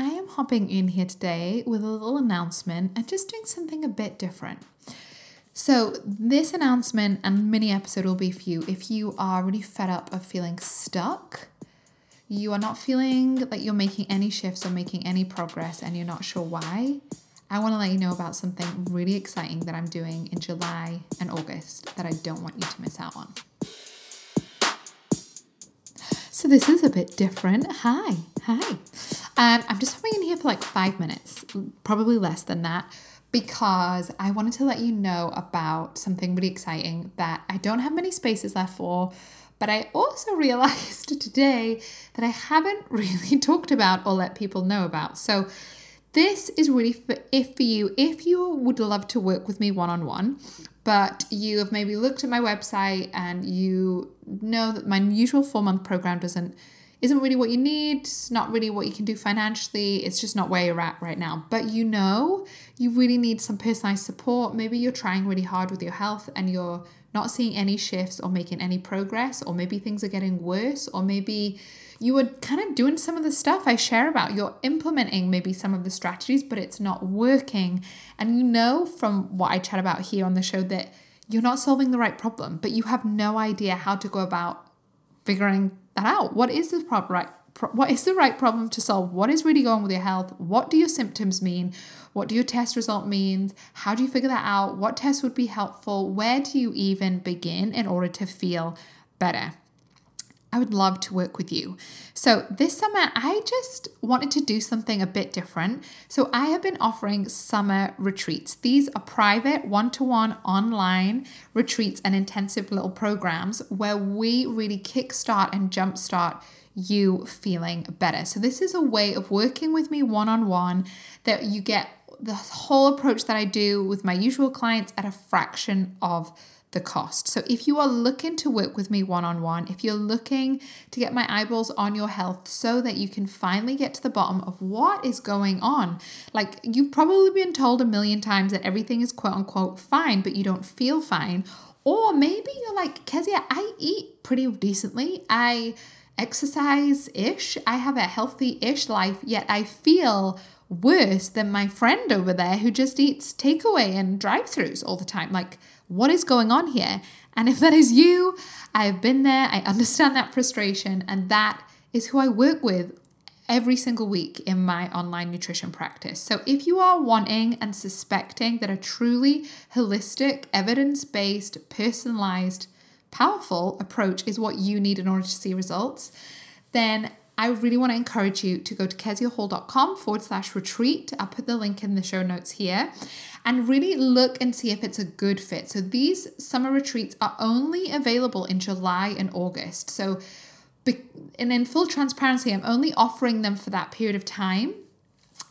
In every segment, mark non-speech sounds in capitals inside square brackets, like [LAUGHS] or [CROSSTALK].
I am hopping in here today with a little announcement and just doing something a bit different. So, this announcement and mini episode will be for you if you are really fed up of feeling stuck, you are not feeling like you're making any shifts or making any progress, and you're not sure why. I want to let you know about something really exciting that I'm doing in July and August that I don't want you to miss out on. So, this is a bit different. Hi, hi. Um, I'm just hopping in here for like five minutes, probably less than that, because I wanted to let you know about something really exciting that I don't have many spaces left for. But I also [LAUGHS] realized today that I haven't [LAUGHS] really talked about or let people know about. So, this is really for if for you if you would love to work with me one on one but you have maybe looked at my website and you know that my usual four month program doesn't isn't really what you need, it's not really what you can do financially, it's just not where you're at right now. But you know you really need some personalized support. Maybe you're trying really hard with your health and you're not seeing any shifts or making any progress, or maybe things are getting worse, or maybe you are kind of doing some of the stuff I share about. You're implementing maybe some of the strategies, but it's not working. And you know from what I chat about here on the show that you're not solving the right problem, but you have no idea how to go about figuring that out. What is the proper right what is the right problem to solve? What is really going on with your health? What do your symptoms mean? What do your test result mean? How do you figure that out? What tests would be helpful? Where do you even begin in order to feel better? I would love to work with you. So, this summer, I just wanted to do something a bit different. So, I have been offering summer retreats. These are private, one to one online retreats and intensive little programs where we really kickstart and jumpstart you feeling better. So, this is a way of working with me one on one that you get the whole approach that I do with my usual clients at a fraction of the cost. So, if you are looking to work with me one on one, if you're looking to get my eyeballs on your health so that you can finally get to the bottom of what is going on, like you've probably been told a million times that everything is quote unquote fine, but you don't feel fine. Or maybe you're like, Kezia, I eat pretty decently. I exercise ish. I have a healthy ish life, yet I feel worse than my friend over there who just eats takeaway and drive throughs all the time. Like, what is going on here? And if that is you, I have been there, I understand that frustration, and that is who I work with every single week in my online nutrition practice. So if you are wanting and suspecting that a truly holistic, evidence based, personalized, powerful approach is what you need in order to see results, then I really want to encourage you to go to keziahall.com forward slash retreat. I'll put the link in the show notes here and really look and see if it's a good fit. So these summer retreats are only available in July and August. So, and in full transparency, I'm only offering them for that period of time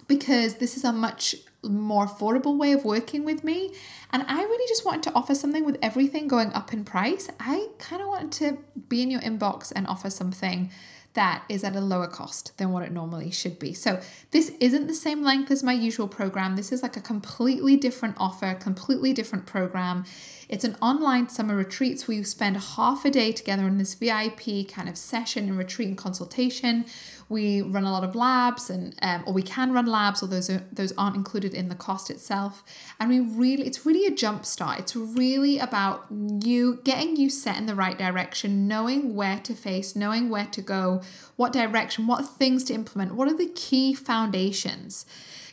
because this is a much more affordable way of working with me. And I really just wanted to offer something with everything going up in price. I kind of wanted to be in your inbox and offer something that is at a lower cost than what it normally should be. So, this isn't the same length as my usual program. This is like a completely different offer, completely different program. It's an online summer retreat. So, we spend half a day together in this VIP kind of session and retreat and consultation we run a lot of labs, and um, or we can run labs, or those are, those aren't included in the cost itself. And we really, it's really a jump start. It's really about you getting you set in the right direction, knowing where to face, knowing where to go, what direction, what things to implement, what are the key foundations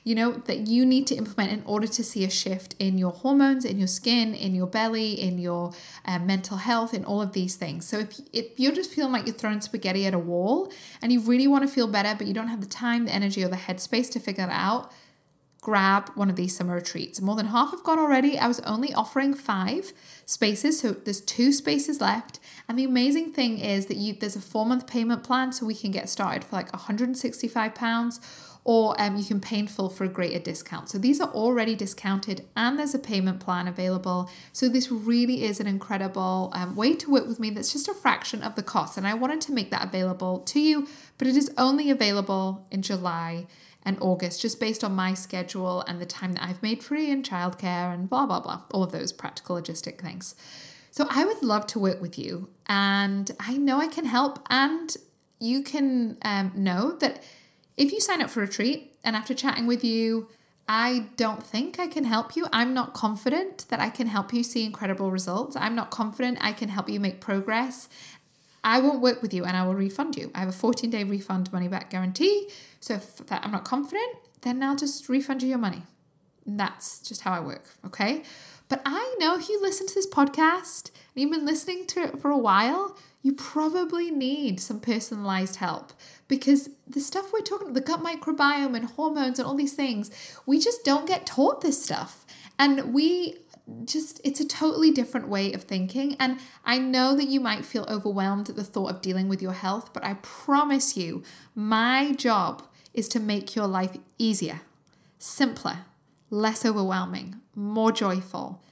you know, that you need to implement in order to see a shift in your hormones, in your skin, in your belly, in your uh, mental health, in all of these things. So if, if you're just feeling like you're throwing spaghetti at a wall and you really want to feel better, but you don't have the time, the energy, or the headspace to figure it out, grab one of these summer retreats. More than half have gone already. I was only offering five spaces, so there's two spaces left. And the amazing thing is that you there's a four month payment plan, so we can get started for like 165 pounds or um, you can pay in full for a greater discount. So these are already discounted and there's a payment plan available. So this really is an incredible um, way to work with me that's just a fraction of the cost. And I wanted to make that available to you, but it is only available in July and August, just based on my schedule and the time that I've made free in childcare and blah, blah, blah, all of those practical logistic things. So I would love to work with you, and I know I can help, and you can um, know that if you sign up for a retreat and after chatting with you, I don't think I can help you. I'm not confident that I can help you see incredible results. I'm not confident I can help you make progress. I won't work with you and I will refund you. I have a 14 day refund money back guarantee. So if that I'm not confident, then I'll just refund you your money. That's just how I work. Okay. But I know if you listen to this podcast and you've been listening to it for a while, you probably need some personalized help because the stuff we're talking the gut microbiome and hormones and all these things, we just don't get taught this stuff. And we just it's a totally different way of thinking and I know that you might feel overwhelmed at the thought of dealing with your health, but I promise you, my job is to make your life easier, simpler, less overwhelming, more joyful,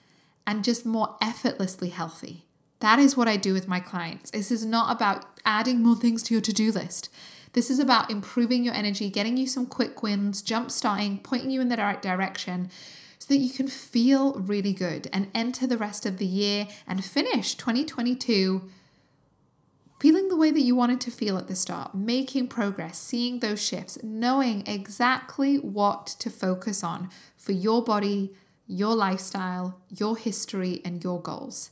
and just more effortlessly healthy. That is what I do with my clients. This is not about adding more things to your to do list. This is about improving your energy, getting you some quick wins, jump starting, pointing you in the right direction so that you can feel really good and enter the rest of the year and finish 2022 feeling the way that you wanted to feel at the start, making progress, seeing those shifts, knowing exactly what to focus on for your body, your lifestyle, your history, and your goals.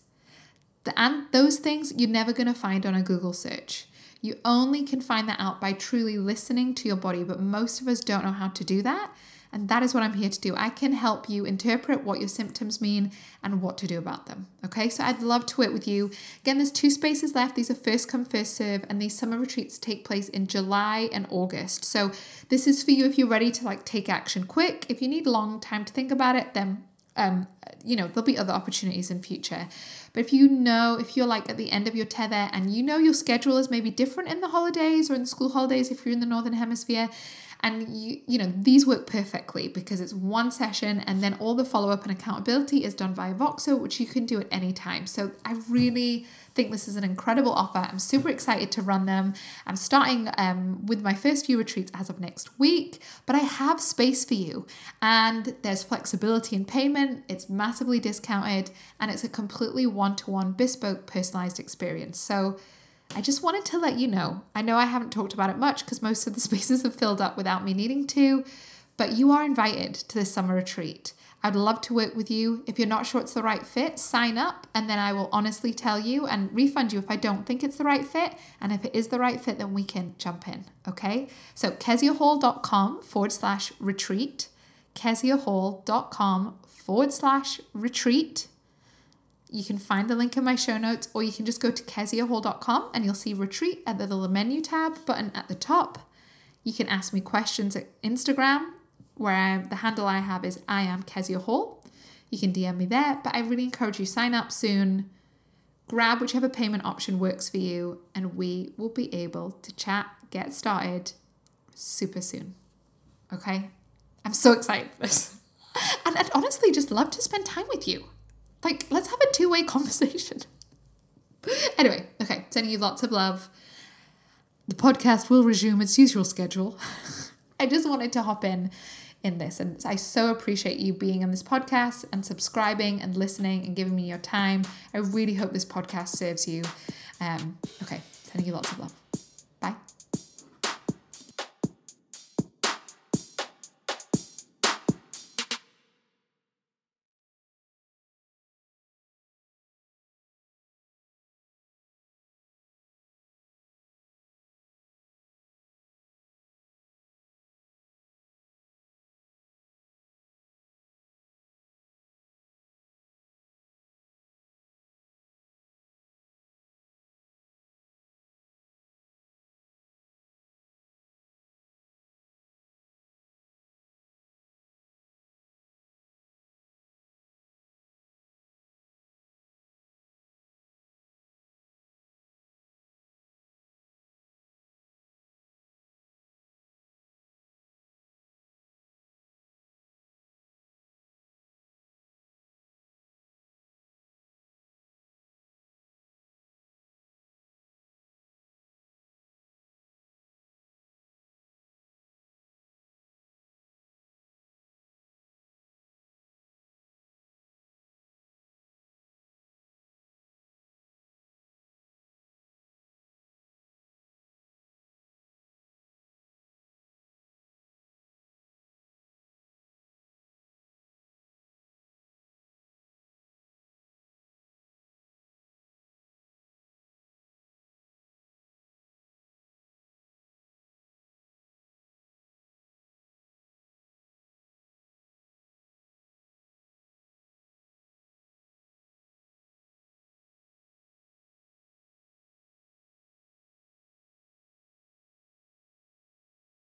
The, and those things you're never going to find on a Google search. You only can find that out by truly listening to your body, but most of us don't know how to do that. And that is what I'm here to do. I can help you interpret what your symptoms mean and what to do about them. Okay, so I'd love to work with you. Again, there's two spaces left. These are first come, first serve, and these summer retreats take place in July and August. So this is for you if you're ready to like take action quick. If you need long time to think about it, then um, you know, there'll be other opportunities in future. But if you know, if you're like at the end of your tether and you know your schedule is maybe different in the holidays or in the school holidays if you're in the northern hemisphere, and you you know these work perfectly because it's one session and then all the follow-up and accountability is done via voxer which you can do at any time. So i really think this is an incredible offer. I'm super excited to run them. I'm starting um, with my first few retreats as of next week but i have space for you. And there's flexibility in payment. It's massively discounted and it's a completely one-to-one bespoke personalized experience. So I just wanted to let you know. I know I haven't talked about it much because most of the [LAUGHS] spaces have filled up without me needing to, but you are invited to this summer retreat. I'd love to work with you. If you're not sure it's the right fit, sign up and then I will honestly tell you and refund you if I don't think it's the right fit. And if it is the right fit, then we can jump in. Okay. So keziahall.com forward slash retreat, keziahall.com forward slash retreat you can find the link in my show notes, or you can just go to keziahall.com and you'll see retreat at the little menu tab button at the top. You can ask me questions at Instagram, where I, the handle I have is I am Kezia Hall. You can DM me there, but I really encourage you sign up soon. Grab whichever payment option works for you, and we will be able to chat, get started super soon. Okay? I'm so excited for this. [LAUGHS] And I'd honestly just love to spend time with you. Like, let's have a two way [LAUGHS] conversation. anyway, okay, sending you lots of love. The podcast will resume its usual schedule. [LAUGHS] I just wanted to hop in in this, and I so appreciate you being on this podcast and subscribing and listening and giving me your time. I really hope this podcast serves you. Um, okay, sending you lots of love.